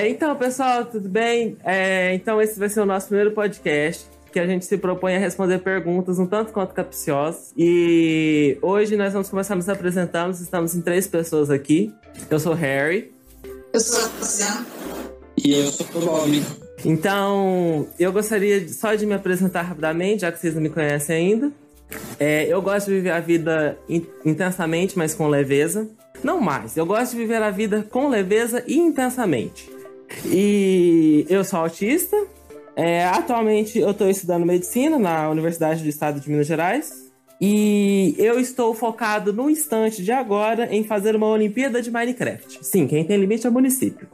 É, então, pessoal, tudo bem? É, então, esse vai ser o nosso primeiro podcast que a gente se propõe a responder perguntas um tanto quanto capciosas. E hoje nós vamos começar nos apresentando. Estamos em três pessoas aqui. Eu sou Harry. Eu sou a Luciana. E eu sou o Bob. Então, eu gostaria só de me apresentar rapidamente, já que vocês não me conhecem ainda. É, eu gosto de viver a vida in intensamente, mas com leveza. Não mais, eu gosto de viver a vida com leveza e intensamente. E eu sou autista. É, atualmente eu estou estudando medicina na Universidade do Estado de Minas Gerais. E eu estou focado no instante de agora em fazer uma Olimpíada de Minecraft. Sim, quem tem limite é o município.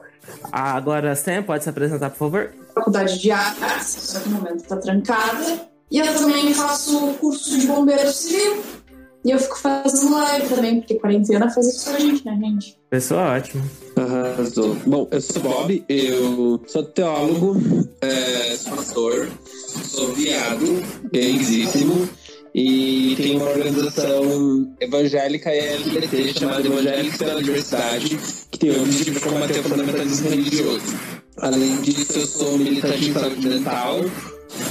Agora, Sam, pode se apresentar, por favor? Faculdade de artes, só que no momento está trancada. E eu também faço curso de bombeiro civil. E eu fico fazendo live também, porque quarentena faz isso pra gente, né, gente? Pessoa ótima. Arrasou. Bom, eu sou Bob, eu sou teólogo, é, sou pastor, sou viado, gaysíssimo, e tenho uma organização evangélica e LGBT chamada Evangélicos pela Diversidade, que tem o objetivo de combater o fundamentalismo religioso. Além disso, eu sou militante em saúde mental,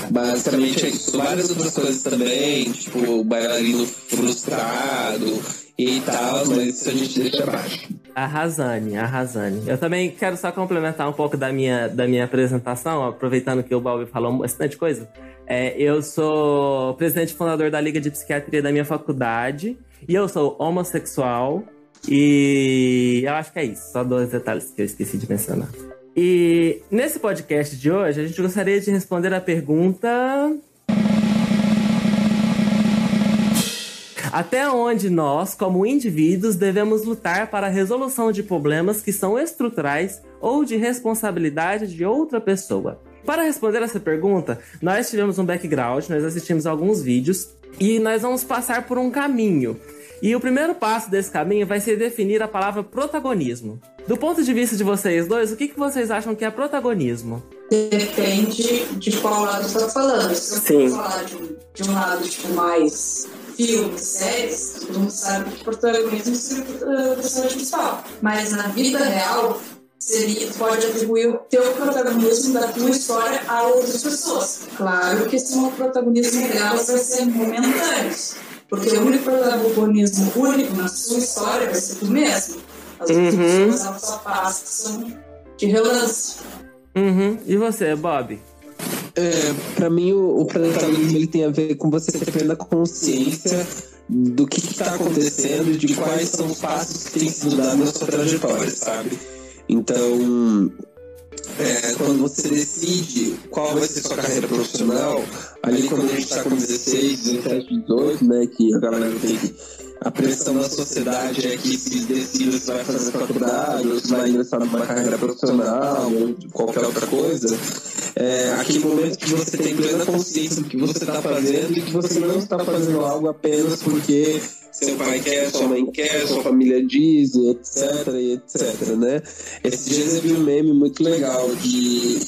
Basicamente isso. Várias outras coisas também, tipo bailarino frustrado e tal, mas isso a gente deixa abaixo. Arrasane, arrasane. Eu também quero só complementar um pouco da minha, da minha apresentação, aproveitando que o Bob falou bastante coisa. É, eu sou presidente fundador da Liga de Psiquiatria da minha faculdade e eu sou homossexual. E eu acho que é isso. Só dois detalhes que eu esqueci de mencionar. E nesse podcast de hoje, a gente gostaria de responder a pergunta. Até onde nós, como indivíduos, devemos lutar para a resolução de problemas que são estruturais ou de responsabilidade de outra pessoa? Para responder essa pergunta, nós tivemos um background, nós assistimos alguns vídeos e nós vamos passar por um caminho. E o primeiro passo desse caminho vai ser definir a palavra protagonismo. Do ponto de vista de vocês dois, o que, que vocês acham que é protagonismo? Depende de qual lado você está falando. Se Sim. eu falar de um, de um lado tipo, mais filmes, séries, todo mundo sabe que protagonismo seria o personagem principal. Mas na vida real, seria, pode atribuir o teu protagonismo da tua história a outras pessoas. Claro que esse protagonismo delas vai ser momentâneo. Porque o único protagonismo único na sua história vai ser tu mesmo. As outras Uhum. pessoas só passam de relance. Uhum. E você, Bob? É, pra mim, o, o protagonismo ele tem a ver com você ter plena consciência do que está acontecendo e de quais são os passos que têm sido dados na sua trajetória, sabe? Então, é, quando você decide qual vai ser sua carreira profissional, ali quando a gente está com 16, 17, 18, né, que a galera tem a pressão da sociedade é que se decida se vai fazer faculdade ou se vai ingressar numa carreira profissional ou qualquer outra coisa, é aquele momento que você tem plena consciência do que você está fazendo e que você não está fazendo algo apenas porque seu pai quer, sua mãe quer, sua família diz, etc, etc, né? Esses dias eu vi um meme muito legal de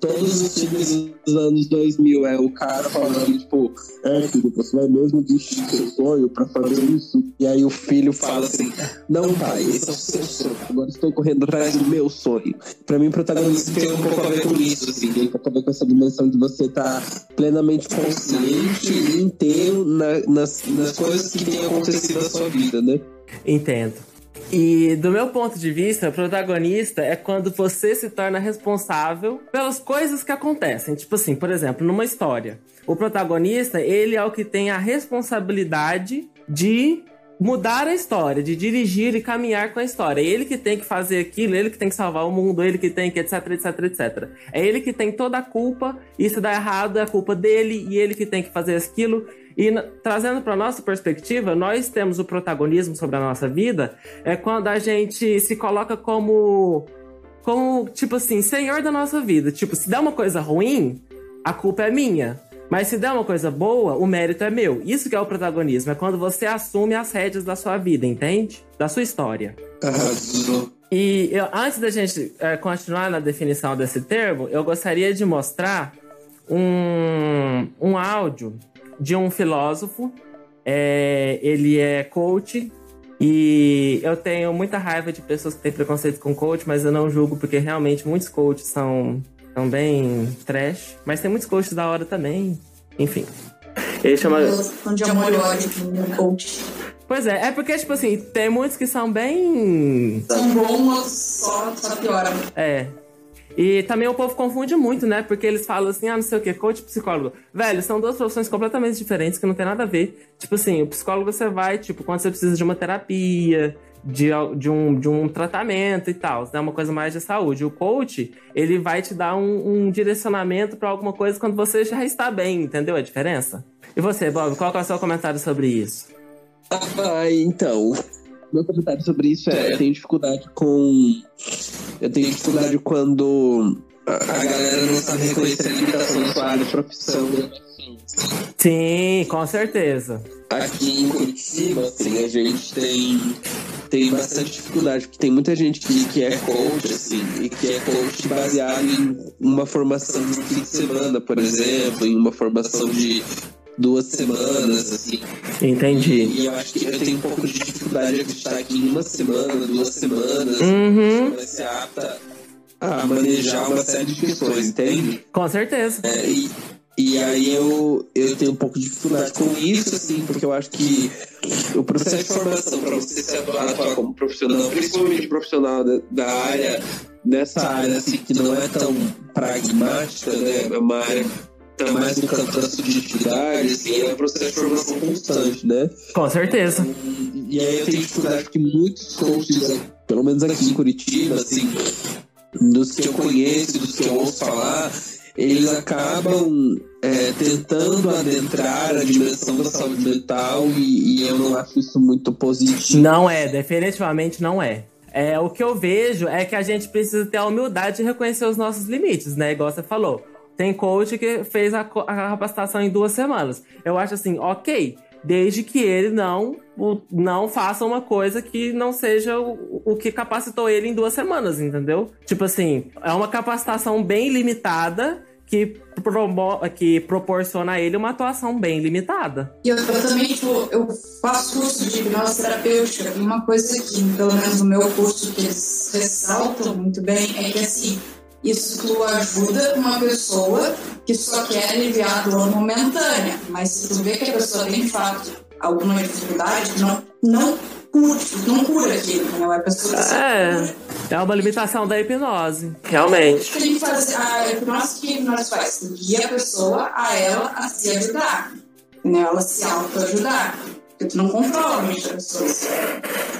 todos os filmes dos anos 2000, é o cara falando, tipo, é, filho, você vai mesmo desistir do seu sonho pra fazer isso? E aí o filho fala assim, não, pai, esse é o seu sonho, agora estou correndo atrás do meu sonho. Pra mim, o protagonismo tem um pouco a ver com isso, assim, tem um pouco a ver com essa dimensão de você estar plenamente consciente e inteiro na- nas, nas coisas que têm acontecido na sua vida, né? Entendo. E do meu ponto de vista, protagonista é quando você se torna responsável pelas coisas que acontecem. Tipo assim, por exemplo, numa história, o protagonista, ele é o que tem a responsabilidade de mudar a história, de dirigir e caminhar com a história. É ele que tem que fazer aquilo, ele que tem que salvar o mundo, ele que tem que etc, etc, etc. É ele que tem toda a culpa, e se dá errado é a culpa dele, e ele que tem que fazer aquilo. E trazendo para nossa perspectiva, nós temos o protagonismo sobre a nossa vida é quando a gente se coloca como como tipo assim, senhor da nossa vida. Tipo, se der uma coisa ruim, a culpa é minha. Mas se der uma coisa boa, o mérito é meu. Isso que é o protagonismo, é quando você assume as rédeas da sua vida, entende? Da sua história. Arrasou. E eu- antes da gente eh, continuar na definição desse termo, eu gostaria de mostrar um, um áudio de um filósofo. É, ele é coach E eu tenho muita raiva de pessoas que têm preconceito com coach, mas eu não julgo porque realmente muitos coaches são, são bem trash. Mas tem muitos coaches da hora também. Enfim. Ele chama. de amor e ódio coach. Pois é, é porque, tipo assim, tem muitos que são bem. São bons, só, só piora. É. E também o povo confunde muito, né? Porque eles falam assim, ah, não sei o que, coach psicólogo. Velho, são duas profissões completamente diferentes que não tem nada a ver. Tipo assim, o psicólogo você vai, tipo, quando você precisa de uma terapia, de, de, um, de um tratamento e tal, né? Uma coisa mais de saúde. O coach, ele vai te dar um, um direcionamento para alguma coisa quando você já está bem, entendeu a diferença? E você, Bob, qual é o seu comentário sobre isso? Ah, então, meu comentário sobre isso é: eu tenho dificuldade com. Eu tenho dificuldade quando a, galera não sabe reconhecer a limitação da sua área de profissão. Sim, com certeza. Aqui em Curitiba, assim, a gente tem, tem bastante dificuldade, porque tem muita gente que, que é coach, assim, e que é coach baseado em uma formação de fim de semana, por exemplo, em uma formação de duas semanas, assim. Entendi. E, eu acho que eu tenho um pouco de dificuldade de acreditar que em uma semana, duas semanas, uhum. vai ser apta a manejar uma série de questões, entende? Com certeza. É, e, e aí eu, eu tenho um pouco de dificuldade com isso, assim, porque eu acho que o processo de formação para você se atuar como profissional, principalmente profissional da, da área, dessa área assim, que não é tão pragmática, né? É uma área tá mais no campo da subjetividade, assim, é um processo de formação constante, né? Com certeza. E, e aí eu tenho dificuldade que muitos coaches, pelo menos aqui em Curitiba, assim, dos que eu conheço, dos que eu ouço falar, eles acabam é, tentando adentrar a dimensão da saúde mental e, e eu não acho isso muito positivo. Não é, definitivamente não é. É, o que eu vejo é que a gente precisa ter a humildade de reconhecer os nossos limites, né? Igual você falou. Tem coach que fez a, a capacitação em duas semanas. Eu acho assim, ok, desde que ele não não faça uma coisa que não seja o, o que capacitou ele em duas semanas, entendeu? Tipo assim, é uma capacitação bem limitada que, promo que proporciona a ele uma atuação bem limitada. E eu, eu, também, tipo, eu faço curso de hipnose terapêutica e uma coisa que, pelo menos no meu curso, que eles ressaltam muito bem é que, assim, isso ajuda uma pessoa que só quer aliviar a dor momentânea, mas se tu vê que a pessoa tem de fato alguma dificuldade, não, não curte, não cura aquilo, não é a pessoa É, é uma limitação da hipnose, realmente. A gente faz a hipnose que a hipnose faz, guia a pessoa a ela a se ajudar, né? ela se auto-ajudar. Porque tu não controla muitas pessoas.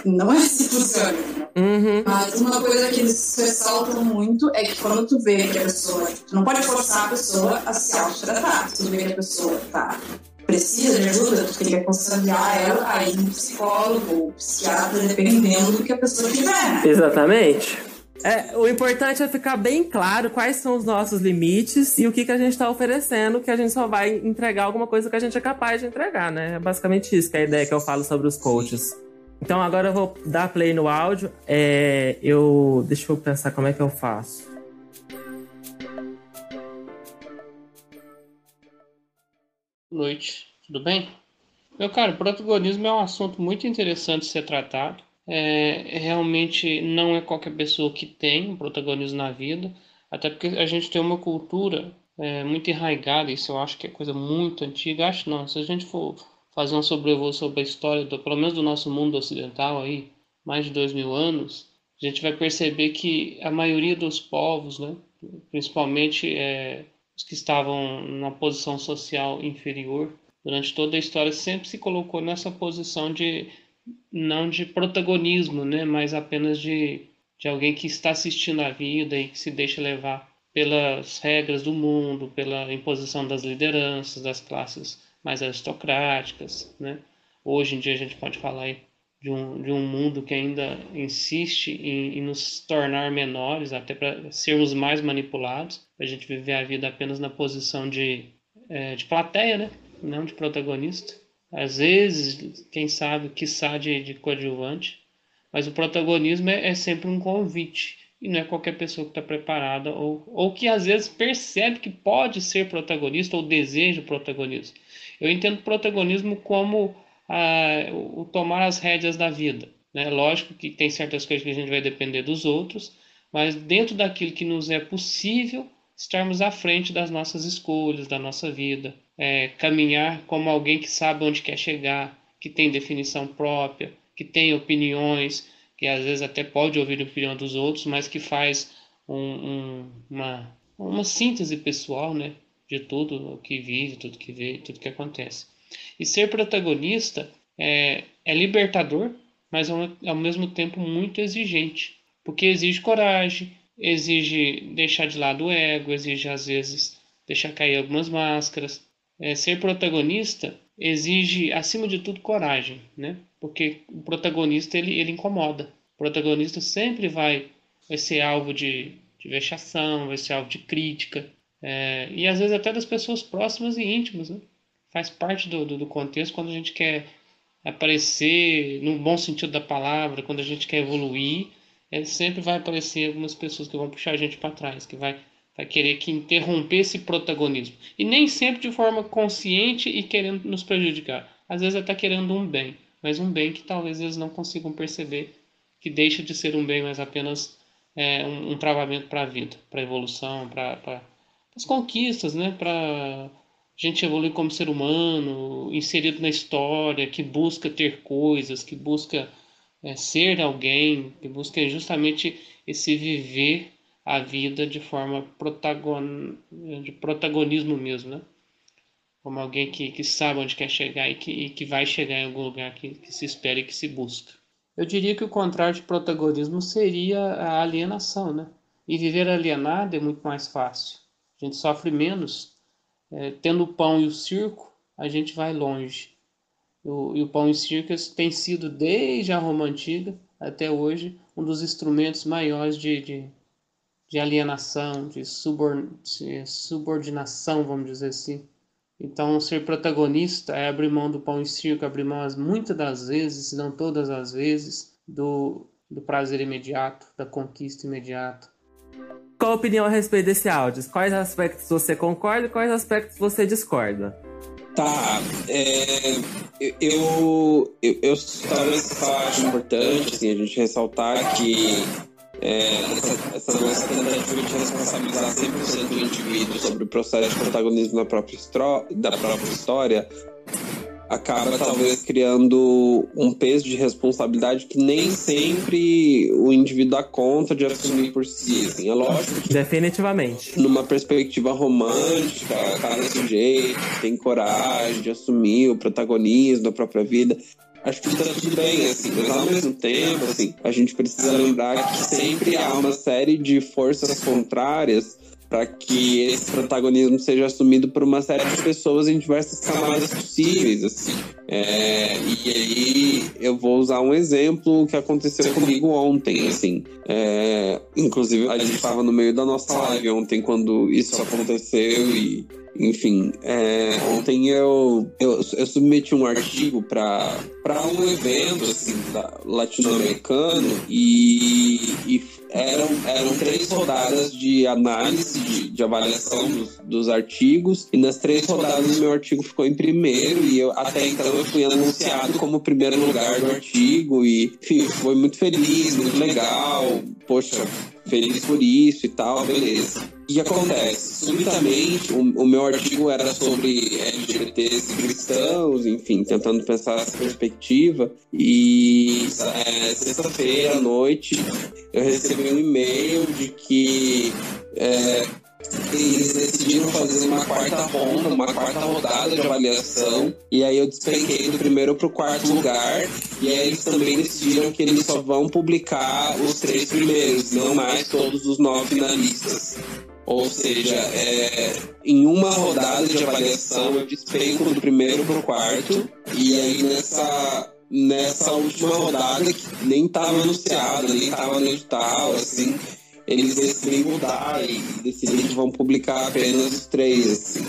Não é assim que funciona. Uhum. Mas uma coisa que eles ressaltam muito é que quando tu vê que a pessoa. Tu não pode forçar a pessoa a se auto-tratar. Se tu vê que a pessoa tá precisa de ajuda, tu tem que aconselhar ela a ir no psicólogo ou psiquiatra, dependendo do que a pessoa tiver. Exatamente. É, o importante é ficar bem claro quais são os nossos limites e o que, que a gente está oferecendo, que a gente só vai entregar alguma coisa que a gente é capaz de entregar, né? É basicamente isso que é a ideia que eu falo sobre os coaches. Então agora eu vou dar play no áudio. É, eu. Deixa eu pensar como é que eu faço. Boa noite, tudo bem? Meu caro, protagonismo é um assunto muito interessante de ser tratado é, realmente não é qualquer pessoa que tem um protagonismo na vida, até porque a gente tem uma cultura é, muito enraigada, isso eu acho que é coisa muito antiga. Acho não, se a gente for fazer um sobrevoo sobre a história, do, pelo menos do nosso mundo ocidental aí, mais de dois mil anos, a gente vai perceber que a maioria dos povos, né, principalmente é, os que estavam na posição social inferior, durante toda a história sempre se colocou nessa posição de não de protagonismo, né, mas apenas de, de alguém que está assistindo a vida e que se deixa levar pelas regras do mundo, pela imposição das lideranças, das classes mais aristocráticas, né? Hoje em dia a gente pode falar de um, de um mundo que ainda insiste em, em nos tornar menores, até para sermos mais manipulados, para a gente viver a vida apenas na posição de, é, de plateia, né? não de protagonista às vezes, quem sabe, quiçá de, de coadjuvante, mas o protagonismo é, é, sempre um convite e não é qualquer pessoa que está preparada ou, ou que às vezes percebe que pode ser protagonista ou deseja protagonismo. Eu entendo protagonismo como a, o, o tomar as rédeas da vida. Né? Lógico que tem certas coisas que a gente vai depender dos outros, mas dentro daquilo que nos é possível, estarmos à frente das nossas escolhas, da nossa vida, é, caminhar como alguém que sabe onde quer chegar, que tem definição própria, que tem opiniões, que às vezes até pode ouvir a opinião dos outros, mas que faz um, um, uma, uma síntese pessoal né, de tudo o que vive, tudo que vê, tudo que acontece. E ser protagonista é, é libertador, mas ao, ao mesmo tempo muito exigente, porque exige coragem, exige deixar de lado o ego, exige às vezes deixar cair algumas máscaras. É, ser protagonista exige, acima de tudo, coragem, né? Porque o protagonista ele, ele incomoda. O protagonista sempre vai, vai ser alvo de, de vexação, vai ser alvo de crítica, é, e às vezes até das pessoas próximas e íntimas, né? Faz parte do, do, do contexto quando a gente quer aparecer no bom sentido da palavra, quando a gente quer evoluir, é, sempre vai aparecer algumas pessoas que vão puxar a gente para trás, que vai, vai querer que interromper esse protagonismo. E nem sempre de forma consciente e querendo nos prejudicar. Às vezes até querendo um bem, mas um bem que talvez eles não consigam perceber que deixa de ser um bem, mas apenas é, um, um travamento para a vida, para a evolução, para as conquistas, né? para gente evoluir como ser humano, inserido na história, que busca ter coisas, que busca é, ser alguém, que busca justamente esse viver a vida de forma protagon... de protagonismo mesmo, né? Como alguém que, que sabe onde quer chegar e que, e que vai chegar em algum lugar que, que se espera e que se busca. Eu diria que o contrário de protagonismo seria a alienação, né? E viver alienado é muito mais fácil. A gente sofre menos. É, tendo o pão e o circo, a gente vai longe. O, e o pão e circas tem sido, desde a Roma Antiga até hoje, um dos instrumentos maiores de, de, de alienação, de, subor, de subordinação, vamos dizer assim. Então, ser protagonista é abrir mão do pão e circo, abrir mão muitas das vezes, se não todas as vezes, do, do prazer imediato, da conquista imediata. Qual a opinião a respeito desse áudio? Quais aspectos você concorda e quais aspectos você discorda? Tá, é, eu, eu, eu talvez acho importante assim, a gente ressaltar que é, essa, essa nossa tentativa de responsabilizar 100% do indivíduo sobre o processo de protagonismo da própria, da própria história acaba talvez criando um peso de responsabilidade que nem sempre o indivíduo dá conta de assumir por si. Assim. É lógico que, Definitivamente. Numa perspectiva romântica, cada sujeito tem coragem de assumir o protagonismo da própria vida. Acho que tudo bem, assim, mas ao mesmo tempo, assim, a gente precisa lembrar que sempre há uma série de forças contrárias para que esse protagonismo seja assumido por uma série de pessoas em diversas camadas possíveis, assim. É, e aí eu vou usar um exemplo que aconteceu comigo ontem, assim. É, inclusive a gente estava no meio da nossa live ontem quando isso aconteceu e enfim, é, ontem eu, eu, eu, submeti um artigo para um evento assim, latino-americano e, e eram, eram três rodadas de análise, de, de avaliação dos, dos, artigos, e nas três rodadas meu artigo ficou em primeiro, e eu até então eu fui anunciado como primeiro lugar do artigo, e enfim, foi muito feliz, muito legal, poxa, feliz por isso e tal, beleza. Que acontece? Subitamente, o, o, meu artigo era sobre LGBTs cristãos, enfim, tentando pensar essa perspectiva. E é, sexta-feira à noite eu recebi um e-mail de que é, eles decidiram fazer uma quarta ronda, uma quarta rodada de avaliação. E aí eu despenquei do primeiro para o quarto lugar. E aí eles também decidiram que eles só vão publicar os três primeiros, não mais todos os nove finalistas. Ou seja, é, em uma rodada de avaliação eu despenco do primeiro para o quarto. E aí nessa nessa última rodada que nem estava anunciada, nem estava no edital, assim, eles decidem mudar e decidem que vão publicar apenas três, assim.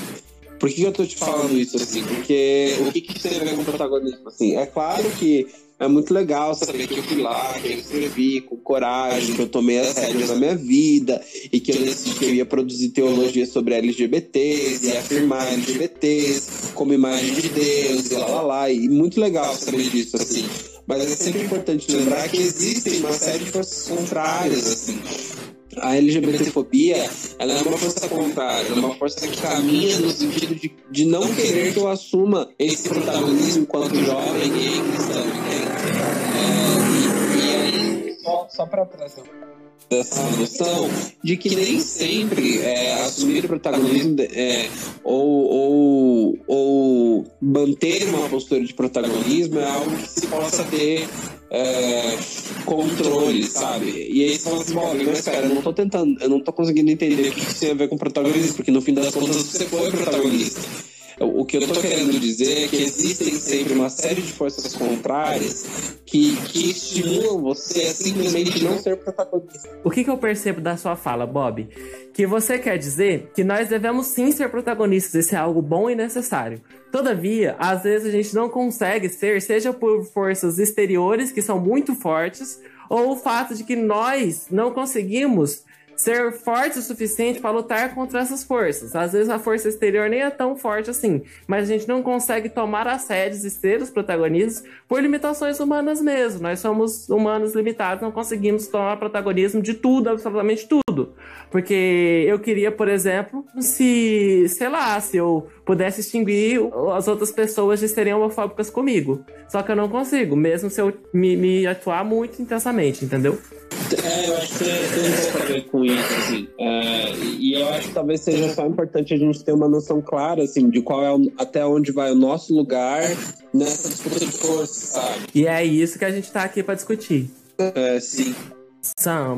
Por que eu tô te falando isso assim? Porque o que, que tem a ver com o protagonismo? Assim, é claro que é muito legal saber que eu fui lá, que eu escrevi com coragem, que eu tomei as rédeas da minha vida e que eu decidi que eu ia produzir teologia sobre LGBTs e afirmar LGBTs como imagem de Deus e lá lá lá. E muito legal saber disso, assim. Mas é sempre importante lembrar que existem uma série de forças contrárias, assim. A LGBTfobia ela é uma força contrária, é uma força que caminha no sentido de, de não querer que eu assuma esse protagonismo enquanto jovem gay cristão. É, e, e aí, só, só para trazer dessa noção de que nem sempre é, assumir o protagonismo é, ou, ou, ou manter uma postura de protagonismo é algo que se possa ter é, controle, sabe? E aí você fala assim, bom, mas cara, eu não tô tentando, eu não tô conseguindo entender o que isso tem a ver com protagonismo, porque no fim das contas você foi protagonista. O que eu estou querendo dizer é que existem sempre uma série de forças contrárias que, que estimulam você a simplesmente não ser protagonista. O que, que eu percebo da sua fala, Bob? Que você quer dizer que nós devemos sim ser protagonistas, isso é algo bom e necessário. Todavia, às vezes a gente não consegue ser, seja por forças exteriores que são muito fortes, ou o fato de que nós não conseguimos ser forte o suficiente para lutar contra essas forças. Às vezes a força exterior nem é tão forte assim, mas a gente não consegue tomar as sedes e ser os protagonistas por limitações humanas mesmo. Nós somos humanos limitados, não conseguimos tomar protagonismo de tudo, absolutamente tudo. Porque eu queria, por exemplo, se, sei lá, se eu pudesse extinguir as outras pessoas de serem homofóbicas comigo. Só que eu não consigo, mesmo se eu me, me atuar muito intensamente, entendeu? É, eu acho que tem, um pouco a ver com isso, assim. É, e eu acho que talvez seja só importante a gente ter uma noção clara, assim, de qual é o, até onde vai o nosso lugar nessa disputa de forças, sabe? E é isso que a gente tá aqui para discutir. É, sim. Sam,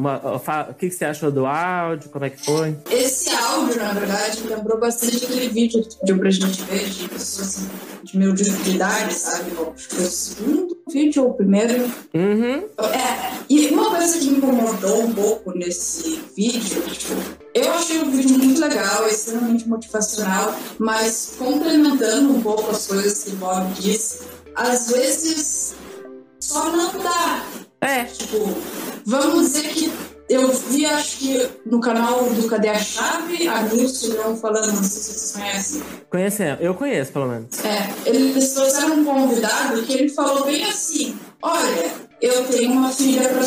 o que você achou do áudio? Como é que foi? Esse áudio, na verdade, lembrou bastante aquele vídeo que pediu pra gente ver de pessoas de meu de idade, sabe? O segundo vídeo ou o primeiro. Uhum. É, e uma coisa que me incomodou um pouco nesse vídeo, tipo, eu achei o vídeo muito legal, extremamente motivacional, mas complementando um pouco as coisas que o Bob disse, às vezes só não dá. É. Tipo, vamos dizer que eu vi, acho que no canal do Cadê a Chave, a Nilce não falando, não sei se vocês conhecem. Conhecendo, eu conheço pelo menos. É, eles trouxeram um convidado que ele falou bem assim: Olha, eu tenho uma filha para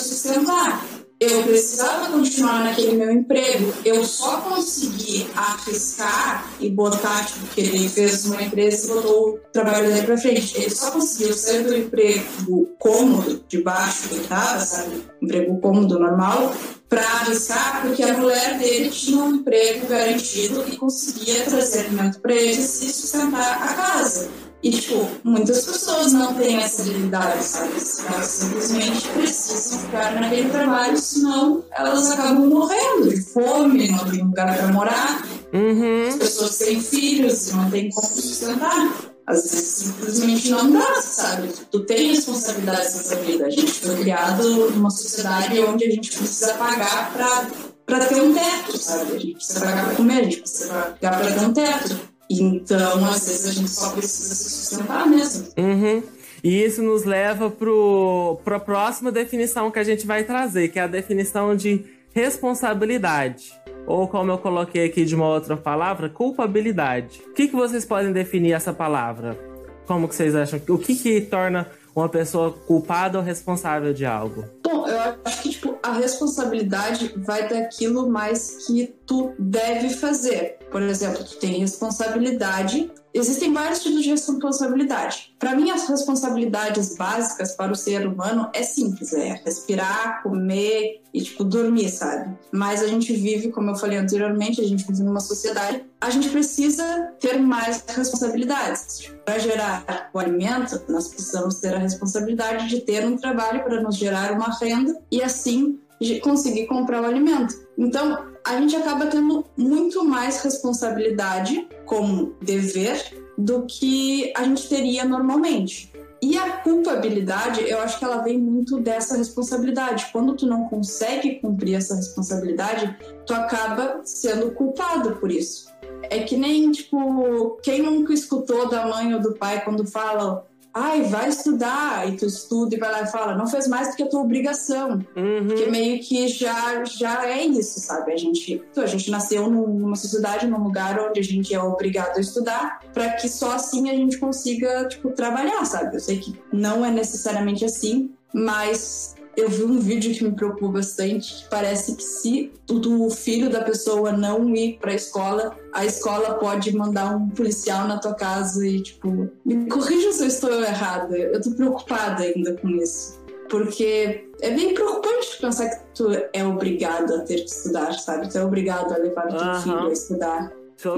precisava continuar naquele meu emprego. Eu só consegui arriscar e botar, tipo, porque ele fez uma empresa e botou o trabalho dele pra frente. Ele só conseguiu sair do emprego cômodo, de baixo que ele tava, sabe? Emprego cômodo, normal, para arriscar, porque a mulher dele tinha um emprego garantido e conseguia trazer alimento para eles e sustentar a casa. E, tipo, muitas pessoas não têm essa habilidade, sabe? Elas simplesmente precisam ficar naquele trabalho, senão elas acabam morrendo de fome, não tem lugar para morar. Uhum. As pessoas têm filhos e não têm como sustentar. Às vezes simplesmente não dá, sabe? Tu tem responsabilidades nessa vida. A gente foi criado numa sociedade onde a gente precisa pagar para para ter um teto, sabe? A gente precisa pagar para comer, a gente precisa pagar para ter um teto. Então, às vezes, a gente só precisa se sustentar mesmo. Uhum. E isso nos leva para a próxima definição que a gente vai trazer, que é a definição de responsabilidade. Ou como eu coloquei aqui de uma outra palavra, culpabilidade. O que, que vocês podem definir essa palavra? Como que vocês acham? O que, que torna uma pessoa culpada ou responsável de algo? Bom, eu acho que tipo, a responsabilidade vai daquilo mais que tu deve fazer. Por exemplo, tu tem responsabilidade. Existem vários tipos de responsabilidade. Para mim, as responsabilidades básicas para o ser humano é simples, é respirar, comer e tipo dormir, sabe? Mas a gente vive, como eu falei anteriormente, a gente vive numa sociedade, a gente precisa ter mais responsabilidades. Para gerar o alimento, nós precisamos ter a responsabilidade de ter um trabalho para nos gerar uma renda e assim conseguir comprar o alimento. Então, a gente acaba tendo muito mais responsabilidade como dever do que a gente teria normalmente. E a culpabilidade, eu acho que ela vem muito dessa responsabilidade. Quando tu não consegue cumprir essa responsabilidade, tu acaba sendo culpado por isso. é que nem, tipo, quem nunca escutou da mãe ou do pai quando fala ai, vai estudar, e tu estuda e vai lá e fala, não fez mais porque é tua obrigação. Uhum. Porque meio que já, já é isso, sabe? A gente, a gente nasceu numa sociedade, num lugar onde a gente é obrigado a estudar, para que só assim a gente consiga, tipo, trabalhar, sabe? Eu sei que não é necessariamente assim, mas eu vi um vídeo que me preocupa bastante, que parece que se o filho da pessoa não ir para a escola, a escola pode mandar um policial na tua casa e, tipo, me corrija se eu estou errada. Eu tô preocupada ainda com isso. Porque é bem preocupante pensar que tu é obrigado a ter que estudar, sabe? Tu é obrigado a levar teu uhum. filho a estudar.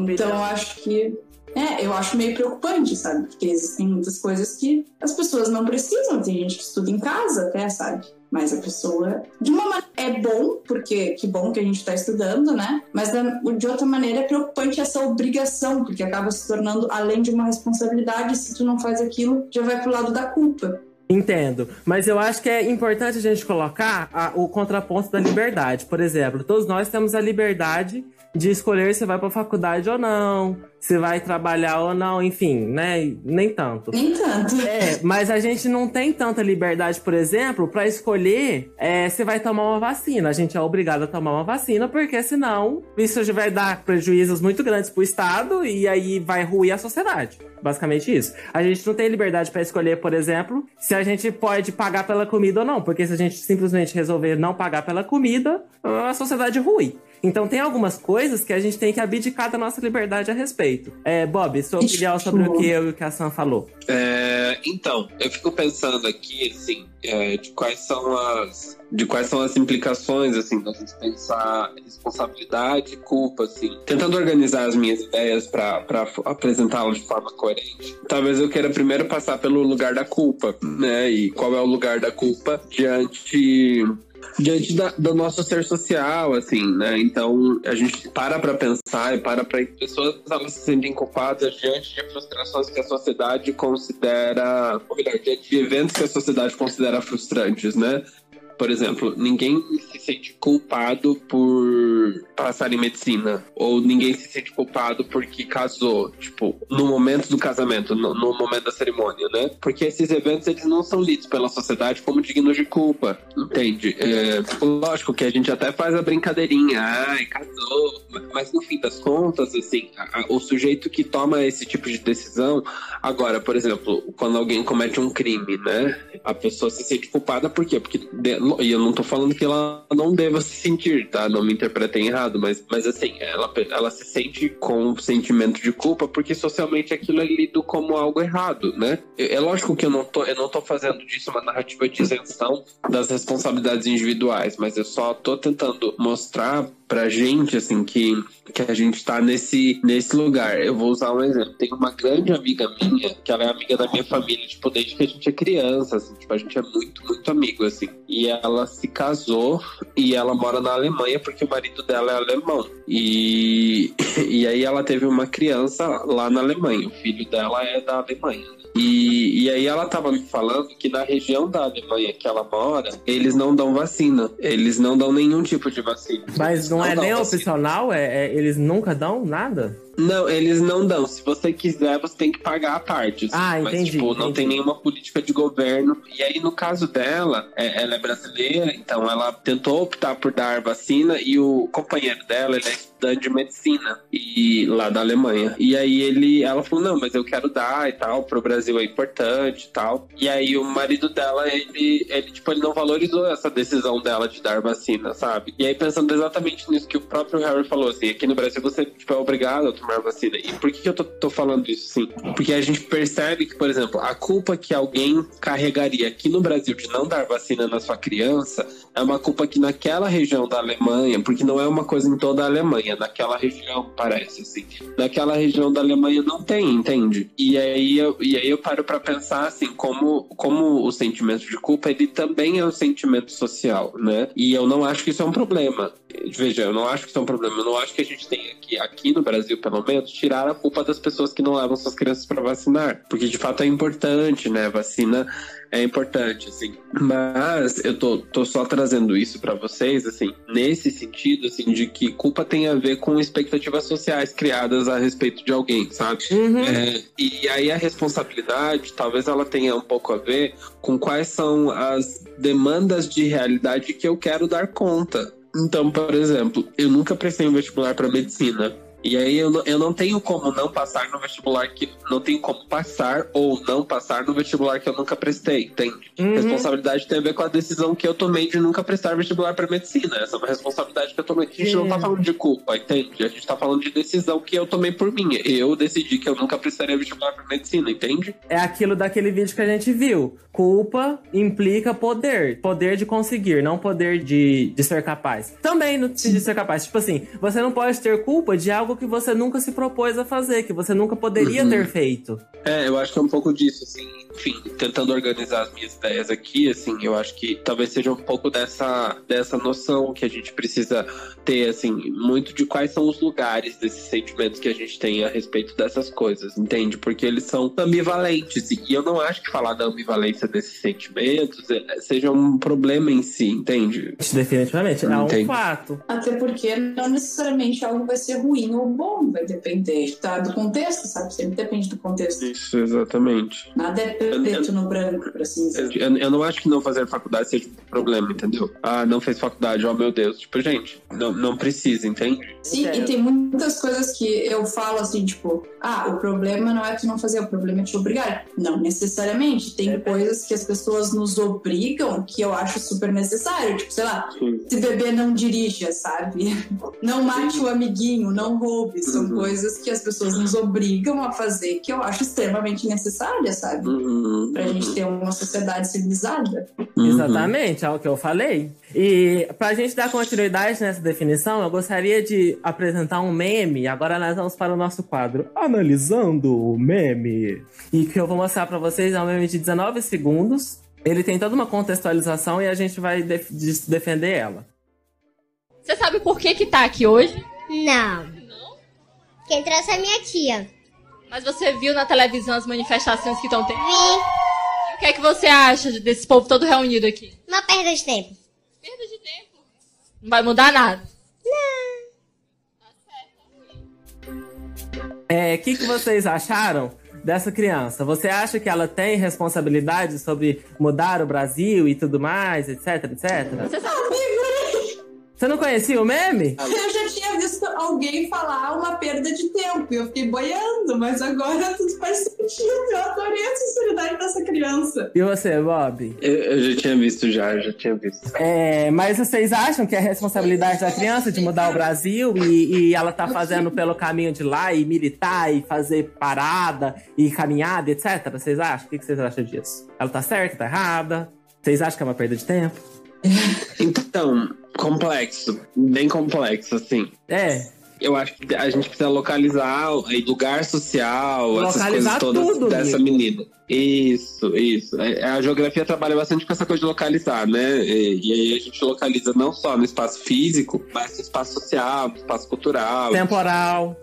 Então eu acho que é, eu acho meio preocupante, sabe? Porque existem muitas coisas que as pessoas não precisam. Tem gente que estuda em casa até, sabe? Mas a pessoa, de uma maneira, é bom, porque que bom que a gente está estudando, né? Mas de outra maneira é preocupante essa obrigação, porque acaba se tornando, além de uma responsabilidade, se tu não faz aquilo, já vai pro lado da culpa. Entendo, mas eu acho que é importante a gente colocar a, o contraponto da liberdade. Por exemplo, todos nós temos a liberdade de escolher se vai para faculdade ou não, se vai trabalhar ou não, enfim, né? Nem tanto. Nem tanto. É, mas a gente não tem tanta liberdade, por exemplo, para escolher é, se vai tomar uma vacina. A gente é obrigado a tomar uma vacina, porque senão isso vai dar prejuízos muito grandes pro Estado e aí vai ruir a sociedade. Basicamente isso. A gente não tem liberdade para escolher, por exemplo, se a gente pode pagar pela comida ou não, porque se a gente simplesmente resolver não pagar pela comida, a sociedade rui. Então tem algumas coisas que a gente tem que abdicar da nossa liberdade a respeito. É, Bob, sua opinião sobre o que eu e o que a Sam falou. É, então, eu fico pensando aqui, assim, é, de quais são as de quais são as implicações, assim, da gente pensar responsabilidade e culpa, assim. Tentando organizar as minhas ideias para apresentá-las de forma coerente. Talvez eu queira primeiro passar pelo lugar da culpa, né? E qual é o lugar da culpa diante diante da, do nosso ser social, assim, né? Então a gente para para pensar e para para pessoas elas se sentem culpadas diante de frustrações que a sociedade considera, ou melhor, diante de eventos que a sociedade considera frustrantes, né? Por exemplo, ninguém se sente culpado por passar em medicina. Ou ninguém se sente culpado porque casou. Tipo, no momento do casamento, no, no momento da cerimônia, né? Porque esses eventos, eles não são lidos pela sociedade como dignos de culpa. Entende? É, lógico que a gente até faz a brincadeirinha. Ai, casou. Mas no fim das contas, assim, a, a, o sujeito que toma esse tipo de decisão. Agora, por exemplo, quando alguém comete um crime, né? A pessoa se sente culpada por quê? Porque e eu não tô falando que ela não deva se sentir, tá? Não me interpretem errado, mas, mas assim, ela, ela se sente com um sentimento de culpa porque socialmente aquilo é lido como algo errado, né? É lógico que eu não tô, eu não tô fazendo disso uma narrativa de isenção das responsabilidades individuais, mas eu só tô tentando mostrar pra gente, assim, que, que a gente tá nesse, nesse lugar. Eu vou usar um exemplo. Tem uma grande amiga minha, que ela é amiga da minha família, tipo, desde que a gente é criança, assim, tipo, a gente é muito, muito amigo, assim. E ela se casou e ela mora na Alemanha porque o marido dela é alemão. E, e aí ela teve uma criança lá na Alemanha. O filho dela é da Alemanha. Né? E, e aí ela tava me falando que na região da Alemanha que ela mora, eles não dão vacina. Eles não dão nenhum tipo de vacina. Mas não, não é nem opcional? É, é, eles nunca dão nada? Não, eles não dão. Se você quiser, você tem que pagar a parte. Assim. Ah, entendi. Mas, tipo, entendi. não tem nenhuma política de governo. E aí, no caso dela, é, ela é brasileira, então ela tentou optar por dar vacina e o companheiro dela, ele é estudante de medicina e lá da Alemanha. E aí ele, ela falou, não, mas eu quero dar e tal, pro Brasil é importante e tal. E aí o marido dela, ele, ele, tipo, ele não valorizou essa decisão dela de dar vacina, sabe? E aí pensando exatamente nisso que o próprio Harry falou, assim, aqui no Brasil você, tipo, é obrigado a tomar vacina. E por que, que eu tô, tô falando isso, sim? Porque a gente percebe que, por exemplo, a culpa que alguém carregaria aqui no Brasil de não dar vacina na sua criança é uma culpa que naquela região da Alemanha, porque não é uma coisa em toda a Alemanha, naquela região parece assim. Naquela região da Alemanha não tem, entende? E aí eu, e aí eu paro para pensar assim, como, como o sentimento de culpa, ele também é um sentimento social, né? E eu não acho que isso é um problema. veja, eu não acho que isso é um problema. Eu não acho que a gente tem aqui, aqui no Brasil, pelo menos, tirar a culpa das pessoas que não levam suas crianças para vacinar. Porque de fato é importante, né? Vacina é importante, assim. Mas eu tô, tô só trazendo isso para vocês, assim, nesse sentido, assim, de que culpa tem a ver com expectativas sociais criadas a respeito de alguém, sabe? Uhum. É, e aí a responsabilidade, talvez ela tenha um pouco a ver com quais são as demandas de realidade que eu quero dar conta. Então, por exemplo, eu nunca prestei um vestibular para medicina. E aí eu não, eu não tenho como não passar no vestibular que. Não tenho como passar ou não passar no vestibular que eu nunca prestei, entende? Uhum. Responsabilidade tem a ver com a decisão que eu tomei de nunca prestar vestibular para medicina. Essa é uma responsabilidade que eu tomei. A gente não tá falando de culpa, entende? A gente tá falando de decisão que eu tomei por mim. Eu decidi que eu nunca prestaria vestibular para medicina, entende? É aquilo daquele vídeo que a gente viu. Culpa implica poder. Poder de conseguir, não poder de, de ser capaz. Também no de ser capaz. Tipo assim, você não pode ter culpa de algo que você nunca se propôs a fazer, que você nunca poderia Uhum. ter feito. É, eu acho que é um pouco disso, assim. Enfim, tentando organizar as minhas ideias aqui, assim, eu acho que talvez seja um pouco dessa, dessa noção que a gente precisa ter, assim, muito de quais são os lugares desses sentimentos que a gente tem a respeito dessas coisas, entende? Porque eles são ambivalentes. E eu não acho que falar da ambivalência desses sentimentos é- seja um problema em si, entende? Definitivamente. É um Entendi. fato. Até porque não necessariamente algo vai ser ruim ou bom, vai depender tá, do contexto, sabe? Sempre depende do contexto. Isso, exatamente. Nada é preto no branco, por assim dizer. Eu, eu não acho que não fazer faculdade seja um problema, entendeu? Ah, não fez faculdade, oh meu Deus. Tipo, gente, não, não precisa, entende? Sim, e tem muitas coisas que eu falo assim, tipo, ah, o problema não é tu não fazer, o problema é te obrigar. Não necessariamente. Tem É. coisas que as pessoas nos obrigam que eu acho super necessário. Tipo, sei lá, Sim. se beber não dirija, sabe? Não mate o amiguinho, não roube. São Uhum. coisas que as pessoas nos obrigam a fazer que eu acho extremamente necessárias, sabe? Uhum, Pra gente ter uma sociedade civilizada. uhum. Exatamente, é o que eu falei. E pra gente dar continuidade nessa definição, eu gostaria de apresentar um meme. Agora nós vamos para o nosso quadro Analisando o Meme. E que eu vou mostrar pra vocês é um meme de 19 segundos. Ele tem toda uma contextualização e a gente vai def- de- defender ela. Você sabe por que que tá aqui hoje? Não. Quem trouxe é a minha tia. Mas você viu na televisão as manifestações que estão tendo? Vi. E o que é que você acha desse povo todo reunido aqui? Uma perda de tempo. Não vai mudar nada. É, o que, que vocês acharam dessa criança? Você acha que ela tem responsabilidade sobre mudar o Brasil e tudo mais, etc, etc? Você sabe Você não conhecia o meme? Eu já tinha visto alguém falar uma perda de tempo e eu fiquei boiando, mas agora tudo faz sentido. Eu adorei a sinceridade dessa criança. E você, Bob? Eu, eu já tinha visto já, eu já tinha visto. É, mas vocês acham que é responsabilidade da criança de mudar o Brasil e, e ela tá fazendo pelo caminho de lá e militar e fazer parada e caminhada, etc? Vocês acham? O que que vocês acham disso? Ela tá certa, tá errada? Vocês acham que é uma perda de tempo? Então, complexo, bem complexo, assim. É, Eu acho que a gente precisa localizar o lugar social, essas Localizar coisas todas tudo, dessa amigo. menina. Isso, isso. É, A geografia trabalha bastante com essa coisa de localizar, né? E, aí a gente localiza não só no espaço físico, mas no espaço social, no espaço cultural. temporal.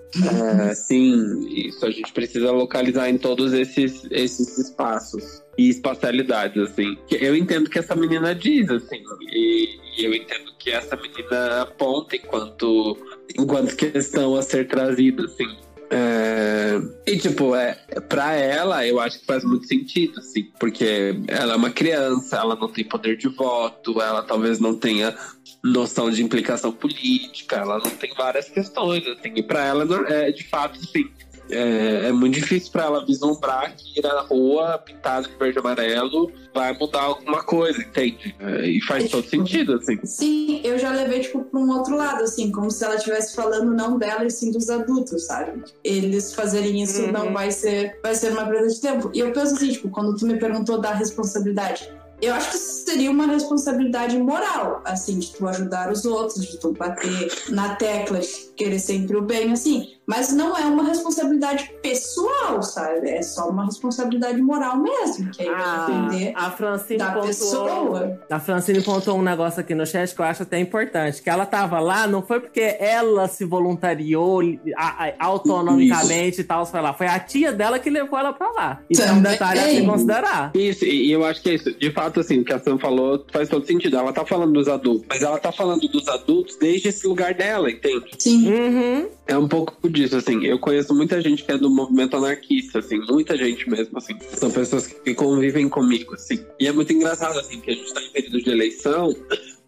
É, sim, isso a gente precisa localizar em todos esses, esses espaços e espacialidades, assim. Eu entendo que essa menina diz, assim, e, e eu entendo que essa menina aponta enquanto, enquanto questão a ser trazida, assim. É, E, tipo, é, pra ela, eu acho que faz muito sentido, assim, porque ela é uma criança, ela não tem poder de voto, ela talvez não tenha noção de implicação política, ela não tem várias questões, assim, e pra ela, é, de fato, sim. É, é muito difícil pra ela vislumbrar que ir na rua pintada de verde e amarelo vai mudar alguma coisa, entende? É, e faz todo sentido, assim. Sim, eu já levei, tipo, pra um outro lado, assim, como se ela estivesse falando não dela e sim dos adultos, sabe? Eles fazerem isso Uhum. não vai ser, vai ser uma perda de tempo. E eu penso assim, tipo, quando tu me perguntou da responsabilidade, eu acho que seria uma responsabilidade moral, assim, de tu ajudar os outros, de tu bater na tecla, de querer sempre o bem, assim. Mas não é uma responsabilidade pessoal, sabe? É só uma responsabilidade moral mesmo, que aí vai Ah, depender a Francine da pontuou, pessoa. A Francine pontuou um negócio aqui no chat que eu acho até importante. Que ela tava lá, não foi porque ela se voluntariou a- a- autonomicamente e tal, foi lá. Foi a tia dela que levou ela pra lá. Isso é um Também. detalhe a se considerar. Isso, e e eu acho que é isso. De fato, assim, o que a Sam falou faz todo sentido. Ela tá falando dos adultos, mas ela tá falando dos adultos desde esse lugar dela, entende? Sim. Uhum. É um pouco disso, assim. Eu conheço muita gente que é do movimento anarquista, assim. Muita gente mesmo, assim. São pessoas que convivem comigo, assim. E é muito engraçado, assim, que a gente tá em período de eleição.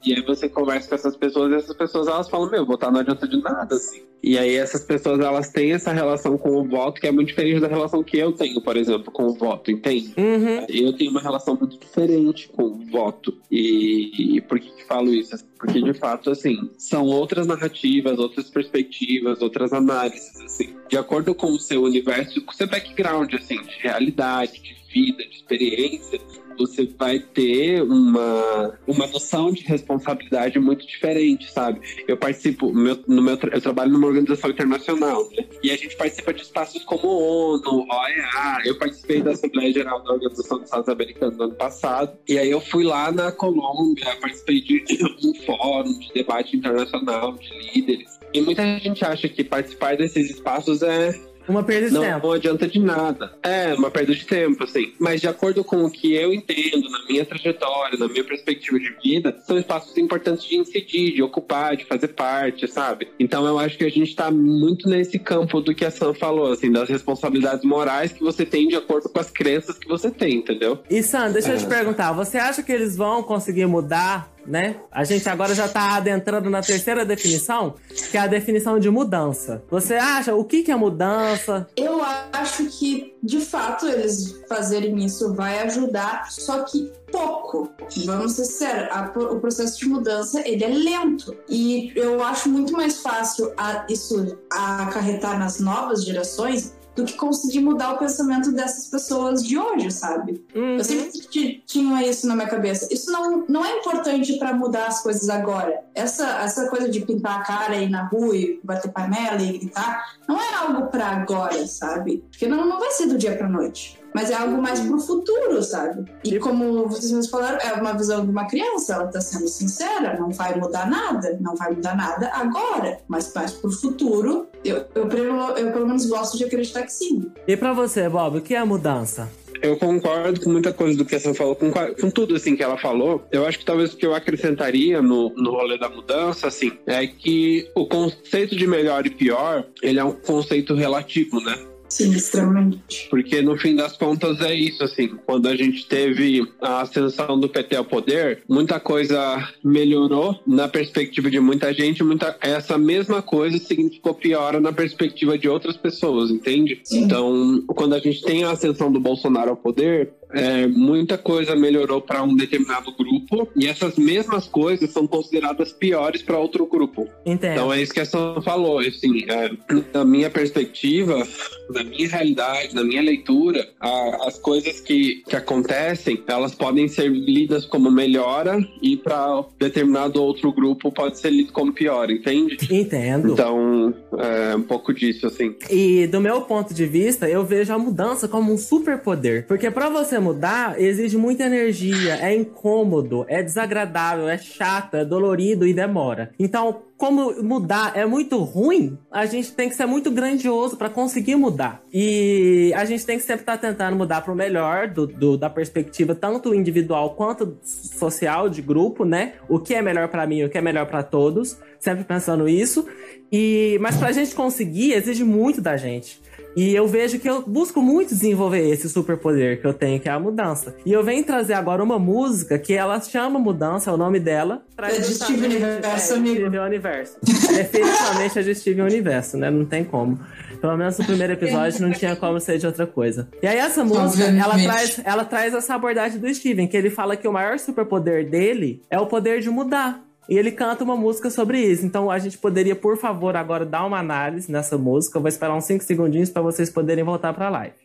E aí você conversa com essas pessoas e essas pessoas elas falam, meu, votar não adianta de nada, assim. E aí essas pessoas elas têm essa relação com o voto que é muito diferente da relação que eu tenho, por exemplo, com o voto, entende? Uhum. Eu tenho uma relação muito diferente com o voto. E, e por que, que falo isso? Porque, de fato, assim, são outras narrativas, outras perspectivas, outras análises, assim. De acordo com o seu universo, com o seu background, assim, de realidade, de vida, de experiência, você vai ter uma, uma noção de responsabilidade muito diferente, sabe? Eu participo, meu, no meu, eu trabalho numa organização internacional, né? E a gente participa de espaços como ONU, OEA. Eu participei da Assembleia Geral da Organização dos Estados Americanos no ano passado. E aí eu fui lá na Colômbia, participei de um fórum de debate internacional de líderes. E muita gente acha que participar desses espaços é Uma perda de não, tempo. não adianta de nada. É, uma perda de tempo, assim. Mas de acordo com o que eu entendo, na minha trajetória, na minha perspectiva de vida, são espaços importantes de incidir, de ocupar, de fazer parte, sabe? Então eu acho que a gente tá muito nesse campo do que a Sam falou, assim, das responsabilidades morais que você tem de acordo com as crenças que você tem, entendeu? E Sam, deixa eu te É. perguntar, você acha que eles vão conseguir mudar, né? A gente agora já tá adentrando na terceira definição, que é a definição de mudança. Você acha o que, que é mudança? Eu acho que, de fato, eles fazerem isso vai ajudar, só que pouco. Vamos ser a- o processo de mudança ele é lento. E eu acho muito mais fácil a- isso acarretar nas novas gerações do que conseguir mudar o pensamento dessas pessoas de hoje, sabe? Hum, Eu sempre ti- tinha isso na minha cabeça. Isso não, não é importante pra mudar as coisas agora. Essa, essa coisa de pintar a cara e ir na rua e bater panela e gritar, não é algo pra agora, sabe? Porque não, não vai ser do dia pra noite. Mas é algo mais pro futuro, sabe? E como vocês mesmos falaram, é uma visão de uma criança, ela tá sendo sincera, não vai mudar nada, não vai mudar nada agora, mas mais pro futuro, eu, eu, pelo- eu pelo menos gosto de acreditar que sim. E pra você, Bob, o que é mudança? Eu concordo com muita coisa do que a Sam falou, com, com tudo assim que ela falou. Eu acho que talvez o que eu acrescentaria no, no rolê da mudança, assim, é que o conceito de melhor e pior, ele é um conceito relativo, né? Sim, extremamente. Porque no fim das contas é isso, assim. Quando a gente teve a ascensão do PT ao poder, muita coisa melhorou na perspectiva de muita gente, muita essa mesma coisa significou piora na perspectiva de outras pessoas, entende? Sim. Então, quando a gente tem a ascensão do Bolsonaro ao poder, é, muita coisa melhorou para um determinado grupo e essas mesmas coisas são consideradas piores para outro grupo. Entendo. Então é isso que a Sam falou, assim, é, na minha perspectiva, na minha realidade, na minha leitura, a- as coisas que, que acontecem, elas podem ser lidas como melhora e para determinado outro grupo pode ser lido como pior, entende? Entendo. Então, é um pouco disso, assim. E do meu ponto de vista, eu vejo a mudança como um superpoder. Porque pra você mudar, exige muita energia, é incômodo, é desagradável, é chato, é dolorido e demora. Então, como mudar é muito ruim, a gente tem que ser muito grandioso pra conseguir mudar. E a gente tem que sempre estar tentando mudar pro melhor, do, do- da perspectiva tanto individual quanto social, de grupo, né? O que é melhor pra mim, o que é melhor pra todos. Sempre pensando isso. E, mas pra gente conseguir, exige muito da gente. E eu vejo que eu busco muito desenvolver esse superpoder que eu tenho, que é a mudança. E eu venho trazer agora uma música que ela chama Mudança, é o nome dela. É de justamente- Steven Universo, é, amigo. Steven Universo. Definitivamente é de Steven Universo, né? Não tem como. Pelo menos no primeiro episódio não tinha como ser de outra coisa. E aí essa música, ela traz, ela traz essa abordagem do Steven, que ele fala que o maior superpoder dele é o poder de mudar. E ele canta uma música sobre isso. Então a gente poderia, por favor, agora dar uma análise nessa música. Eu vou esperar uns 5 segundinhos para vocês poderem voltar pra live.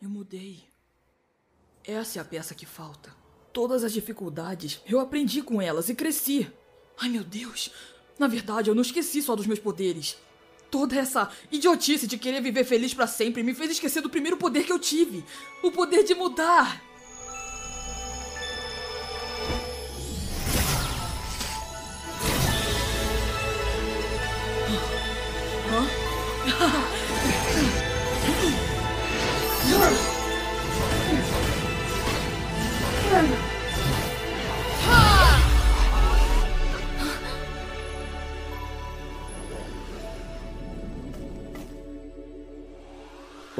Eu mudei. Essa é a peça que falta. Todas as dificuldades, eu aprendi com elas e cresci. Ai meu Deus, Na verdade, eu não esqueci só dos meus poderes. Toda essa idiotice de querer viver feliz pra sempre me fez esquecer do primeiro poder que eu tive: o poder de mudar.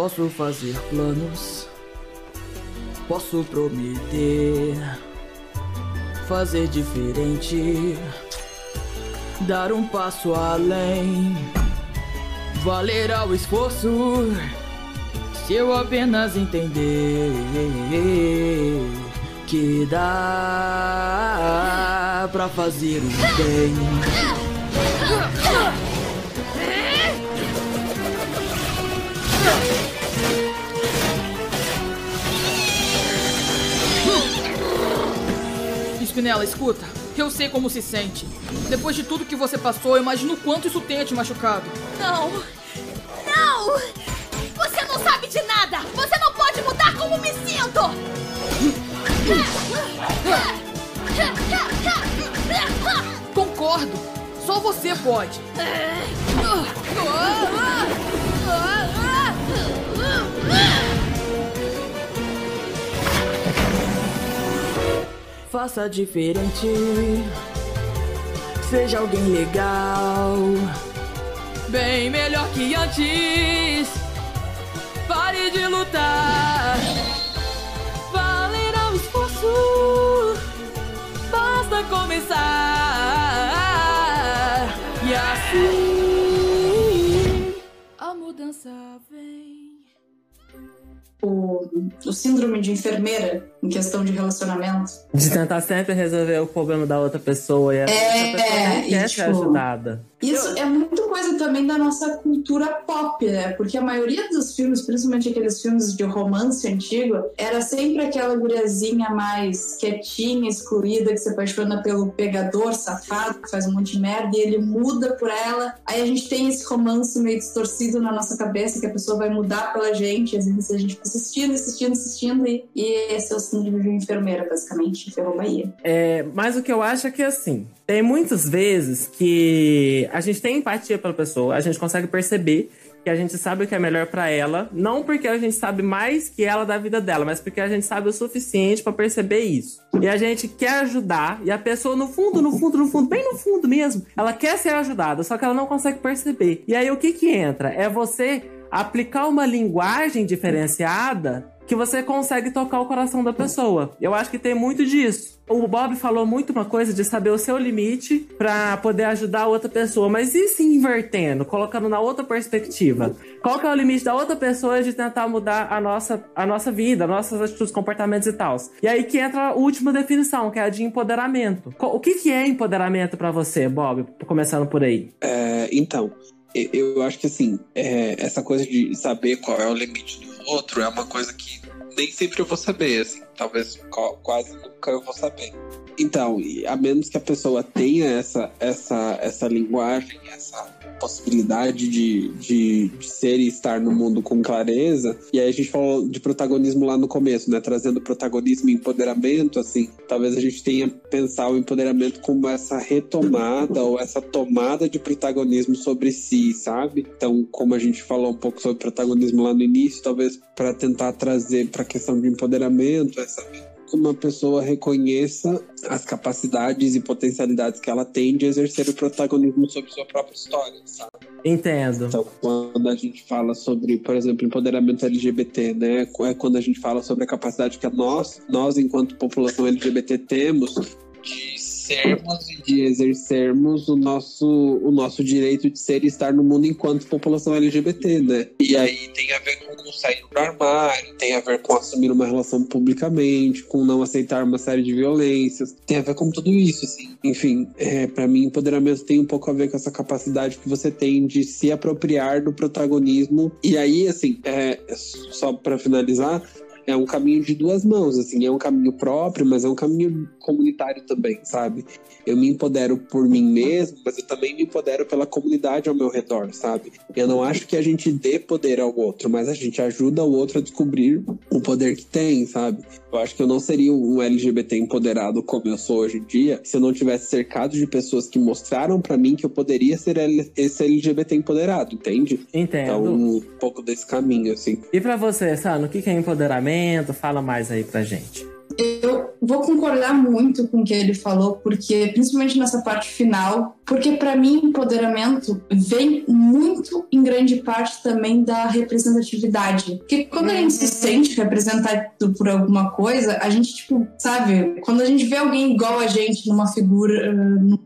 Posso fazer planos, posso prometer, fazer diferente, dar um passo além. Valerá o esforço se eu apenas entender que dá pra fazer o bem. Spinella, escuta. Eu sei como se sente. Depois de tudo que você passou, eu imagino o quanto isso tenha te machucado. Não! Não! Você não sabe de nada! Você não pode mudar como me sinto! Concordo. Só você pode. Faça diferente. Seja alguém legal. Bem melhor que antes. Pare de lutar. Valerá o esforço. Basta começar. E assim. A mudança vem. O, o síndrome de enfermeira em questão de relacionamento. De tentar sempre resolver o problema da outra pessoa e a É, pessoa não e, quer ser tipo, ajudada. Isso é muito coisa também da nossa cultura pop, né? Porque a maioria dos filmes, principalmente aqueles filmes de romance antigo, era sempre aquela guriazinha mais quietinha, excluída, que se apaixona pelo pegador safado, que faz um monte de merda, e ele muda por ela. Aí a gente tem esse romance meio distorcido na nossa cabeça, que a pessoa vai mudar pela gente, às vezes a gente fica assistindo, assistindo, assistindo, e, e esse é o síndrome de enfermeira, basicamente, Ferro Bahia. É, mas o que eu acho é que assim, tem muitas vezes que a gente tem empatia pela pessoa, a gente consegue perceber que a gente sabe o que é melhor pra ela, não porque a gente sabe mais que ela da vida dela, mas porque a gente sabe o suficiente pra perceber isso. E a gente quer ajudar, e a pessoa no fundo, no fundo, no fundo, bem no fundo mesmo, ela quer ser ajudada, só que ela não consegue perceber. E aí o que que entra? É você aplicar uma linguagem diferenciada que você consegue tocar o coração da pessoa. Eu acho que tem muito disso. O Bob falou muito uma coisa de saber o seu limite pra poder ajudar a outra pessoa, mas e se invertendo, colocando na outra perspectiva? Qual que é o limite da outra pessoa de tentar mudar a nossa, a nossa vida, nossas atitudes, comportamentos e tal? E aí que entra a última definição, que é a de empoderamento. O que, que é empoderamento pra você, Bob? Começando por aí. É, então, eu acho que assim, é, essa coisa de saber qual é o limite do outro é uma coisa que nem sempre eu vou saber, assim, talvez quase nunca eu vou saber. Então, a menos que a pessoa tenha essa, essa, essa linguagem, essa possibilidade de, de, de ser e estar no mundo com clareza, e aí a gente falou de protagonismo lá no começo, né? Trazendo protagonismo e empoderamento, assim, talvez a gente tenha pensar o empoderamento como essa retomada ou essa tomada de protagonismo sobre si, sabe? Então, como a gente falou um pouco sobre protagonismo lá no início, talvez para tentar trazer para a questão de empoderamento, essa uma pessoa reconheça as capacidades e potencialidades que ela tem de exercer o protagonismo sobre sua própria história, sabe? Entendo. Então, quando a gente fala sobre, por exemplo, empoderamento LGBT, né? É quando a gente fala sobre a capacidade que nós, nós enquanto população LGBT temos de sermos e de exercermos o nosso, o nosso direito de ser e estar no mundo enquanto população LGBT, né? E aí tem a ver com sair do armário, tem a ver com assumir uma relação publicamente, com não aceitar uma série de violências, tem a ver com tudo isso, assim. Enfim, é, para mim, empoderamento tem um pouco a ver com essa capacidade que você tem de se apropriar do protagonismo. E aí, assim, é, só para finalizar, é um caminho de duas mãos, assim, é um caminho próprio, mas é um caminho comunitário também, sabe? Eu me empodero por mim mesmo, mas eu também me empodero pela comunidade ao meu redor, sabe? Eu não acho que a gente dê poder ao outro, mas a gente ajuda o outro a descobrir o poder que tem, sabe? Eu acho que eu não seria um LGBT empoderado como eu sou hoje em dia se eu não tivesse cercado de pessoas que mostraram para mim que eu poderia ser esse LGBT empoderado, entende? Entendo. Então, um pouco desse caminho, assim. E pra você, Sano, o que é empoderamento? Fala mais aí pra gente. Eu vou concordar muito com o que ele falou, porque principalmente nessa parte final, porque para mim empoderamento vem muito em grande parte também da representatividade. Porque quando a gente se sente representado por alguma coisa, a gente tipo, sabe, quando a gente vê alguém igual a gente numa figura,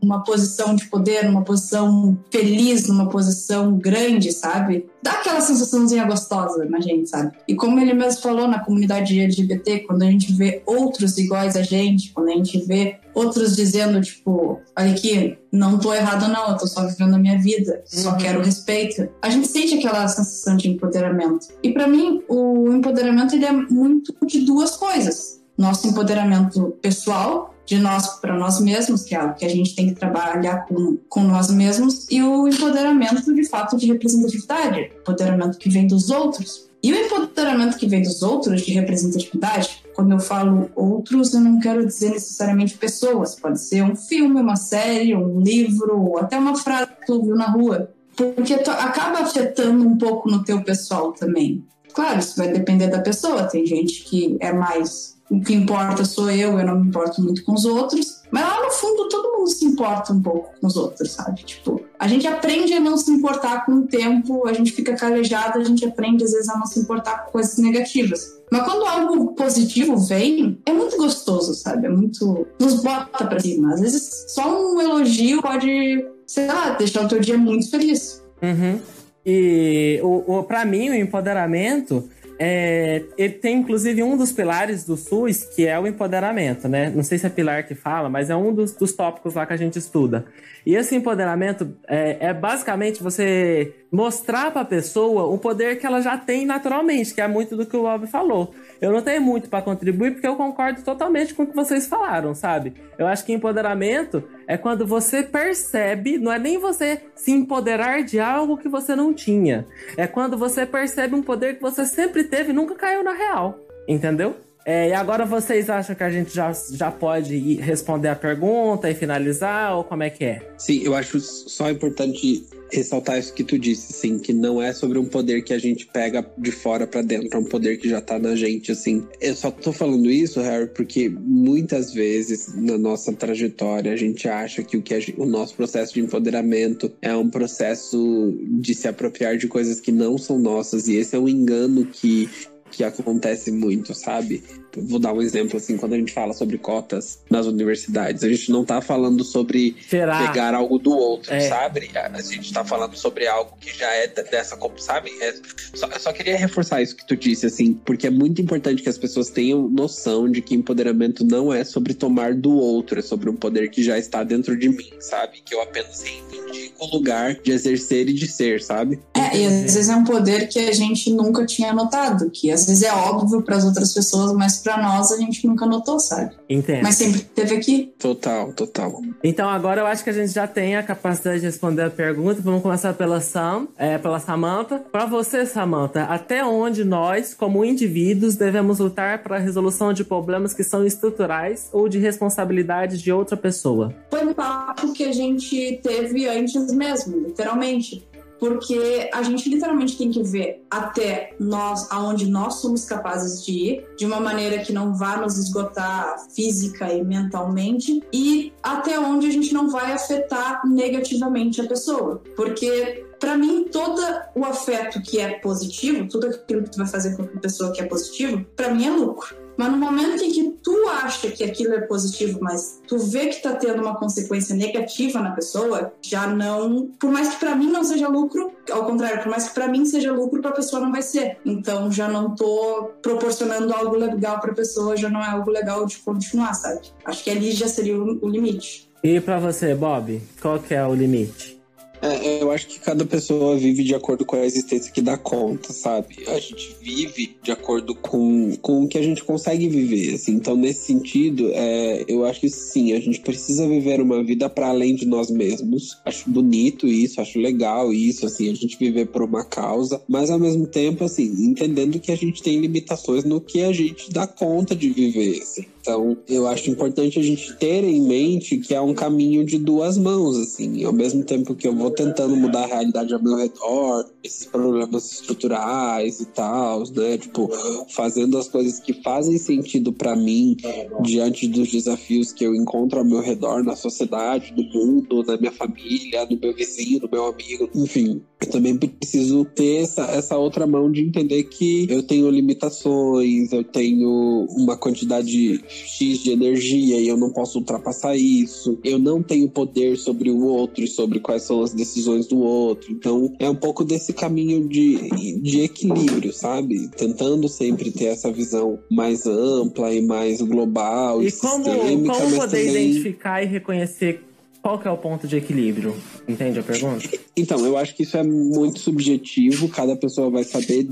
numa posição de poder, numa posição feliz, numa posição grande, sabe? Dá aquela sensaçãozinha gostosa na gente, sabe? E como ele mesmo falou na comunidade LGBT, quando a gente vê outros iguais a gente, quando a gente vê outros dizendo, tipo, olha aqui, não tô errado não, eu tô só vivendo a minha vida, só Uhum. quero respeito. A gente sente aquela sensação de empoderamento. E para mim, o empoderamento ele é muito de duas coisas. Nosso empoderamento pessoal, de nós para nós mesmos, que é algo que a gente tem que trabalhar com, com nós mesmos, e o empoderamento de fato de representatividade, empoderamento que vem dos outros. E o empoderamento que vem dos outros, de representatividade, quando eu falo outros, eu não quero dizer necessariamente pessoas. Pode ser um filme, uma série, um livro, até uma frase que tu ouviu na rua. Porque acaba afetando um pouco no teu pessoal também. Claro, isso vai depender da pessoa. Tem gente que é mais. O que importa sou eu, eu não me importo muito com os outros. Mas lá no fundo todo mundo se importa um pouco com os outros, sabe? Tipo, a gente aprende a não se importar com o tempo, a gente fica calejado, a gente aprende às vezes a não se importar com coisas negativas. Mas quando algo positivo vem, é muito gostoso, sabe? É muito. nos bota pra cima. Às vezes só um elogio pode, sei lá, deixar o teu dia muito feliz. Uhum. E o, o, para mim, o empoderamento é, ele tem inclusive um dos pilares do SUS, que é o empoderamento, né? Não sei se é pilar que fala, mas é um dos, dos tópicos lá que a gente estuda. E esse empoderamento é, é basicamente você mostrar para a pessoa o poder que ela já tem naturalmente, que é muito do que o Bob falou. Eu não tenho muito para contribuir porque eu concordo totalmente com o que vocês falaram, sabe? Eu acho que empoderamento é quando você percebe, não é nem você se empoderar de algo que você não tinha. É quando você percebe um poder que você sempre teve e nunca caiu na real. Entendeu? É, e agora vocês acham que a gente já, já pode responder a pergunta e finalizar, ou como é que é? Sim, eu acho só importante ressaltar isso que tu disse, assim, que não é sobre um poder que a gente pega de fora para dentro, é um poder que já tá na gente, assim. Eu só tô falando isso, Harry, porque muitas vezes na nossa trajetória a gente acha que o, que gente, o nosso processo de empoderamento é um processo de se apropriar de coisas que não são nossas, e esse é um engano que que acontece muito, sabe? Vou dar um exemplo assim, quando a gente fala sobre cotas nas universidades, a gente não tá falando sobre Será? pegar algo do outro, É. sabe? A gente tá falando sobre algo que já é dessa, sabe? É- só, eu só queria reforçar isso que tu disse, assim, porque é muito importante que as pessoas tenham noção de que empoderamento não é sobre tomar do outro, é sobre um poder que já está dentro de mim, sabe? Que eu apenas reivindico o lugar de exercer e de ser, sabe? É, e às vezes é um poder que a gente nunca tinha notado, que às vezes é óbvio para as outras pessoas, mas para nós a gente nunca notou, sabe? Entendo. Mas sempre teve aqui. Total, total. Então agora eu acho que a gente já tem a capacidade de responder a pergunta. Vamos começar pela Sam, é, pela Samantha. Para você, Samantha, até onde nós, como indivíduos, devemos lutar para a resolução de problemas que são estruturais ou de responsabilidade de outra pessoa? Foi um papo que a gente teve antes mesmo, literalmente. Porque a gente literalmente tem que ver até nós, aonde nós somos capazes de ir, de uma maneira que não vá nos esgotar física e mentalmente, e até onde a gente não vai afetar negativamente a pessoa. Porque Pra mim, todo o afeto que é positivo, tudo aquilo que tu vai fazer com a pessoa que é positivo, pra mim é lucro. Mas no momento em que tu acha que aquilo é positivo, mas tu vê que tá tendo uma consequência negativa na pessoa, já não. Por mais que pra mim não seja lucro, ao contrário, por mais que pra mim seja lucro, pra pessoa não vai ser. Então já não tô proporcionando algo legal pra pessoa, já não é algo legal de continuar, sabe? Acho que ali já seria o limite. E para você, Bob, qual que é o limite? É, eu acho que cada pessoa vive de acordo com a existência que dá conta, sabe? A gente vive de acordo com, com o que a gente consegue viver, assim. Então, nesse sentido, é, eu acho que sim, a gente precisa viver uma vida para além de nós mesmos. Acho bonito isso, acho legal isso, assim, a gente viver por uma causa, mas ao mesmo tempo, assim, entendendo que a gente tem limitações no que a gente dá conta de viver, assim. Então, eu acho importante a gente ter em mente que é um caminho de duas mãos, assim. Ao mesmo tempo que eu vou tentando mudar a realidade ao meu redor, esses problemas estruturais e tal, né? Tipo, fazendo as coisas que fazem sentido para mim diante dos desafios que eu encontro ao meu redor na sociedade, no mundo, na minha família, no meu vizinho, no meu amigo, enfim. Eu também preciso ter essa, essa outra mão de entender que eu tenho limitações, eu tenho uma quantidade X de energia e eu não posso ultrapassar isso. Eu não tenho poder sobre o outro e sobre quais são as decisões do outro. Então é um pouco desse caminho de, de equilíbrio, sabe? Tentando sempre ter essa visão mais ampla e mais global. E, e como, como poder também... identificar e reconhecer qual que é o ponto de equilíbrio? Entende a pergunta? Então, eu acho que isso é muito subjetivo, cada pessoa vai saber,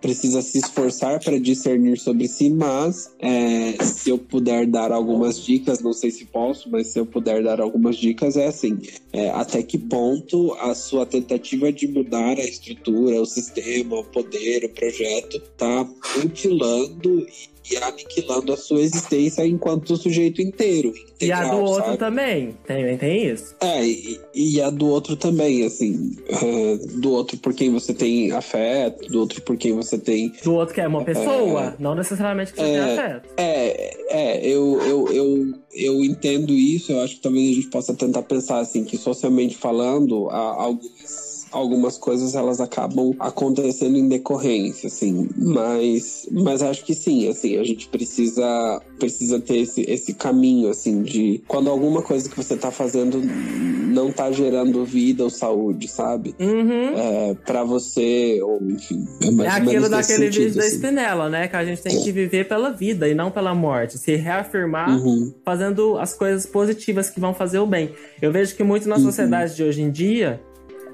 precisa se esforçar para discernir sobre si, mas é, se eu puder dar algumas dicas, não sei se posso, mas se eu puder dar algumas dicas, é assim: é, até que ponto a sua tentativa de mudar a estrutura, o sistema, o poder, o projeto, está mutilando e aniquilando a sua existência enquanto sujeito inteiro. Integral, e a do outro sabe? também. Tem, tem isso. É, e, e a do outro também, assim. é, do outro por quem você tem afeto, do outro por quem você tem. Do outro que é uma pessoa, não necessariamente que você tem afeto. É, é, eu, eu, eu, eu entendo isso, eu acho que talvez a gente possa tentar pensar assim, que socialmente falando, há algumas algumas coisas elas acabam acontecendo em decorrência, assim, mas, mas acho que sim, assim, a gente precisa, precisa ter esse, esse caminho, assim, de quando alguma coisa que você tá fazendo não tá gerando vida ou saúde, sabe? Uhum. É, pra você, ou enfim, é É mais ou aquilo daquele sentido, vídeo da assim. Spinella, né? Que a gente tem que viver pela vida e não pela morte. Se reafirmar Uhum. fazendo as coisas positivas que vão fazer o bem. Eu vejo que muito na Uhum. sociedade de hoje em dia,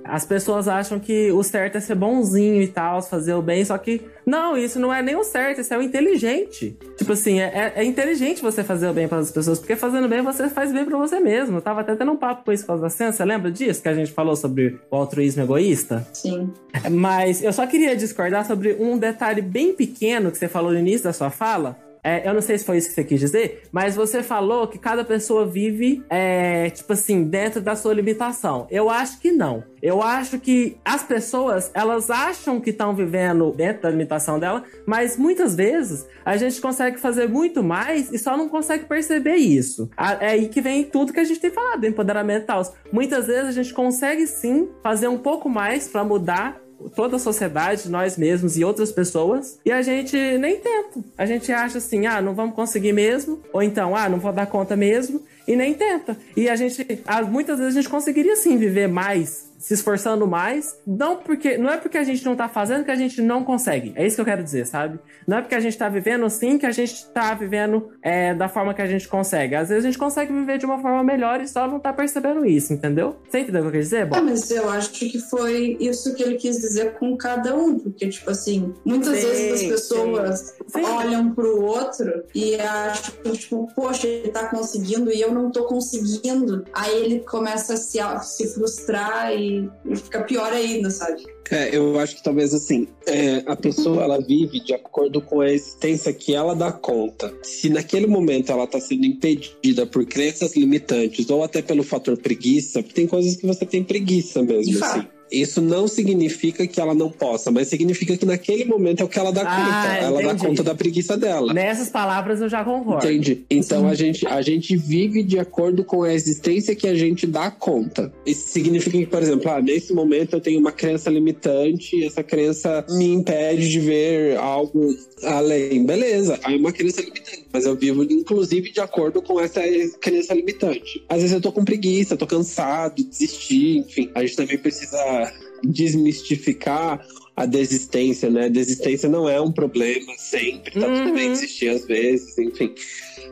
as pessoas acham que o certo é ser bonzinho e tal, fazer o bem, só que não, isso não é nem o certo, isso é o inteligente. Tipo assim, é, é- é inteligente você fazer o bem para as pessoas, porque fazendo bem você faz bem para você mesmo. Eu tava até tendo um papo com isso por causa da ciência, lembra disso que a gente falou sobre o altruísmo egoísta? Sim. Mas eu só queria discordar sobre um detalhe bem pequeno que você falou no início da sua fala. É, eu não sei se foi isso que você quis dizer, mas você falou que cada pessoa vive, é, tipo assim, dentro da sua limitação. Eu acho que não. Eu acho que as pessoas, elas acham que estão vivendo dentro da limitação dela, mas muitas vezes a gente consegue fazer muito mais e só não consegue perceber isso. É aí que vem tudo que a gente tem falado, do empoderamento e tal. Muitas vezes a gente consegue sim fazer um pouco mais para mudar toda a sociedade, nós mesmos e outras pessoas, e a gente nem tenta. A gente acha assim, ah, não vamos conseguir mesmo, ou então, ah, não vou dar conta mesmo, e nem tenta. E a gente, muitas vezes a gente conseguiria sim viver mais, se esforçando mais, não porque não é porque a gente não tá fazendo que a gente não consegue. É isso que eu quero dizer, sabe? Não é porque a gente tá vivendo assim que a gente tá vivendo é, da forma que a gente consegue. Às vezes a gente consegue viver de uma forma melhor e só não tá percebendo isso, entendeu? Você entendeu o que eu quis dizer, Bob? É, mas eu acho que foi isso que ele quis dizer com cada um, porque, tipo assim, muitas Sim, vezes as pessoas Sim. olham pro outro e acham, tipo, poxa, ele tá conseguindo e eu não tô conseguindo. Aí ele começa a se, a se frustrar e, e fica pior ainda, sabe? É, eu acho que talvez assim, é, a pessoa ela vive de acordo com a existência que ela dá conta. Se naquele momento ela está sendo impedida por crenças limitantes ou até pelo fator preguiça, tem coisas que você tem preguiça mesmo, De fato. Isso não significa que ela não possa, mas significa que naquele momento é o que ela dá Ah, conta. Ela dá conta da preguiça dela. Nessas palavras eu já concordo. Entende? Então a gente, a gente vive de acordo com a existência que a gente dá conta. Isso significa que, por exemplo, ah, nesse momento eu tenho uma crença limitante e essa crença me impede de ver algo além. Beleza, aí é uma crença limitante, mas eu vivo inclusive de acordo com essa crença limitante. Às vezes eu tô com preguiça, tô cansado, desisti, enfim. A gente também precisa desmistificar a desistência, né? Desistência não é um problema sempre, tá tudo bem Uhum. desistir às vezes, enfim.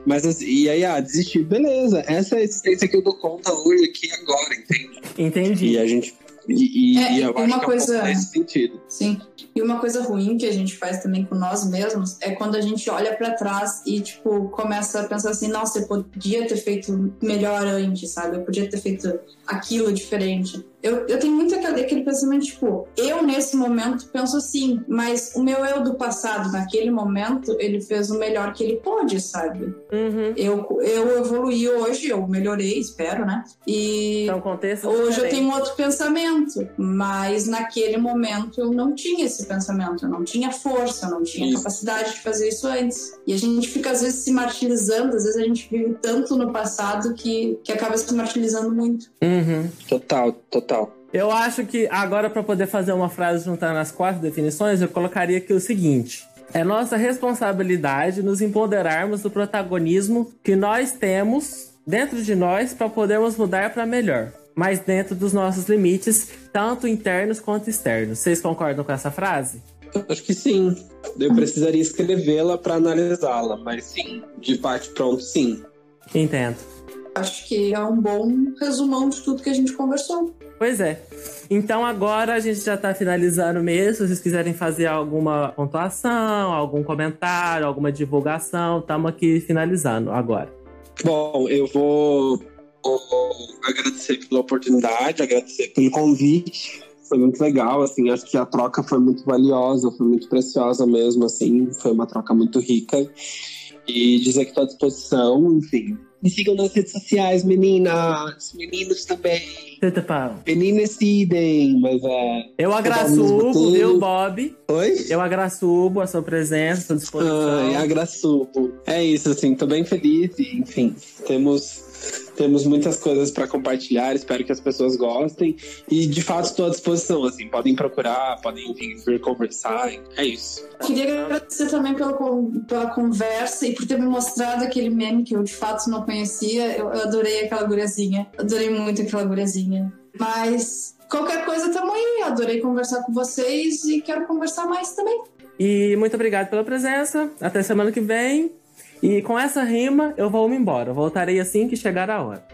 Mas assim, e aí, ah, desistir, beleza. Essa é a existência que eu dou conta hoje, aqui agora, entende? Entendi. E a gente. E, e- É, e eu e acho uma que é um coisa- nesse sentido. Sim. E uma coisa ruim que a gente faz também com nós mesmos é quando a gente olha pra trás e, tipo, começa a pensar assim: nossa, eu podia ter feito melhor antes, sabe? Eu podia ter feito aquilo diferente. Eu, eu tenho muito aquele, aquele pensamento, tipo, eu nesse momento penso assim, mas o meu eu do passado, naquele momento, ele fez o melhor que ele pôde, sabe? Uhum. Eu, eu evoluí hoje, eu melhorei, espero, né? E. São contextos Hoje eu tenho outro pensamento, mas naquele momento eu não tinha esse pensamento, eu não tinha força, eu não tinha Isso. capacidade de fazer isso antes. E a gente fica às vezes se martirizando, às vezes a gente vive tanto no passado que, que acaba se martirizando muito. Uhum. Total, total. Eu acho que agora, para poder fazer uma frase juntando as quatro definições, eu colocaria aqui o seguinte: é nossa responsabilidade nos empoderarmos do protagonismo que nós temos dentro de nós para podermos mudar para melhor, mas dentro dos nossos limites, tanto internos quanto externos. Vocês concordam com essa frase? Acho que sim. Eu precisaria escrevê-la para analisá-la, mas sim, de parte pronto, sim. Entendo. Acho que é um bom resumão de tudo que a gente conversou. Pois é. Então agora a gente já tá finalizando mesmo. Se vocês quiserem fazer alguma pontuação, algum comentário, alguma divulgação, estamos aqui finalizando agora. Bom, eu vou, vou agradecer pela oportunidade, agradecer pelo convite. Foi muito legal, assim, acho que a troca foi muito valiosa, foi muito preciosa mesmo, assim, foi uma troca muito rica. E dizer que estou à disposição, enfim. Me sigam nas redes sociais, meninas, meninos também. Pau. Meninas decidem, mas é. Eu mesmo agraçubo, viu, Bob? Oi? Eu agraçubo a sua presença, a sua disposição. Ai, agraçubo. É isso, assim, tô bem feliz e, enfim, temos, temos muitas coisas para compartilhar, espero que as pessoas gostem e, de fato, estou à disposição, assim, podem procurar, podem vir, vir conversar, é isso. Queria agradecer também pela, pela conversa e por ter me mostrado aquele meme que eu de fato não conhecia. Eu, eu adorei aquela guriazinha. Adorei muito aquela guriazinha. Mas qualquer coisa tamo aí. Adorei conversar com vocês e quero conversar mais também. E muito obrigado pela presença. Até semana que vem. E com essa rima, eu vou me embora. Voltarei assim que chegar a hora.